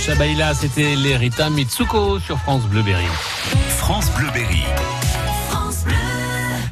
Chabaïla, c'était l'Erita Mitsuko sur France Bleuberry. France Bleuberry.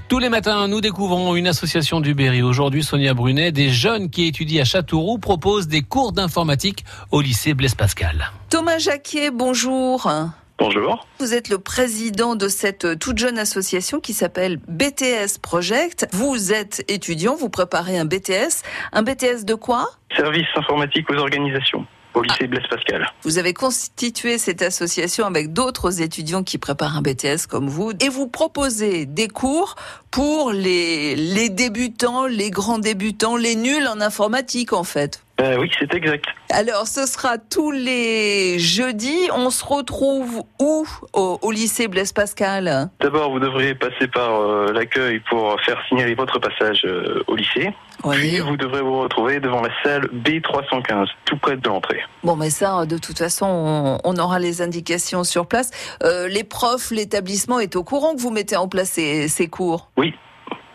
Tous les matins, nous découvrons une association du Berry. Aujourd'hui, Sonia Brunet, des jeunes qui étudient à Châteauroux, proposent des cours d'informatique au lycée Blaise Pascal. Thomas Jacquier, bonjour. Bonjour. Vous êtes le président de cette toute jeune association qui s'appelle BTS Project. Vous êtes étudiant, vous préparez un BTS. Un BTS de quoi? Service informatique aux organisations au lycée Blaise Pascal. Vous avez constitué cette association avec d'autres étudiants qui préparent un BTS comme vous et vous proposez des cours pour les, les débutants, les grands débutants, les nuls en informatique en fait. Euh, oui, c'est exact. Alors, ce sera tous les jeudis. On se retrouve où au, au lycée Blaise Pascal? D'abord, vous devrez passer par euh, l'accueil pour faire signaler votre passage euh, au lycée. Oui. Puis, vous devrez vous retrouver devant la salle B315, tout près de l'entrée. Bon, mais ça, de toute façon, on, on aura les indications sur place. Euh, les profs, l'établissement est au courant que vous mettez en place ces, ces cours? Oui,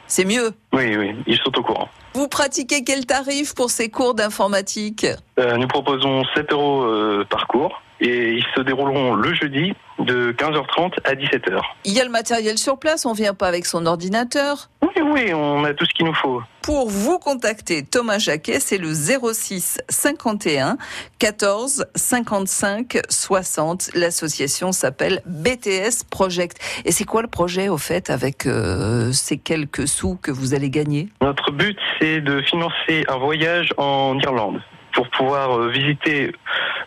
C'est mieux. Oui, oui, ils sont au courant. Vous pratiquez quel tarif pour ces cours d'informatique Euh, nous proposons 7 euros euh, par cours et ils se dérouleront le jeudi de 15h30 à 17h. Il y a le matériel sur place, on vient pas avec son ordinateur. Oui, on a tout ce qu'il nous faut. Pour vous contacter, Thomas Jacquet, c'est le 06 51 14 55 60. L'association s'appelle BTS Project. Et c'est quoi le projet au fait avec euh, ces quelques sous que vous allez gagner? Notre but, c'est de financer un voyage en Irlande pour pouvoir euh, visiter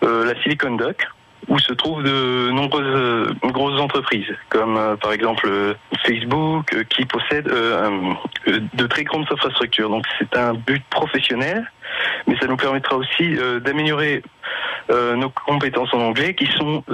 euh, la Silicon Dock où se trouvent de nombreuses euh, grosses entreprises, comme euh, par exemple euh, Facebook, qui possède de très grandes infrastructures. Donc c'est un but professionnel, mais ça nous permettra aussi d'améliorer nos compétences en anglais qui sont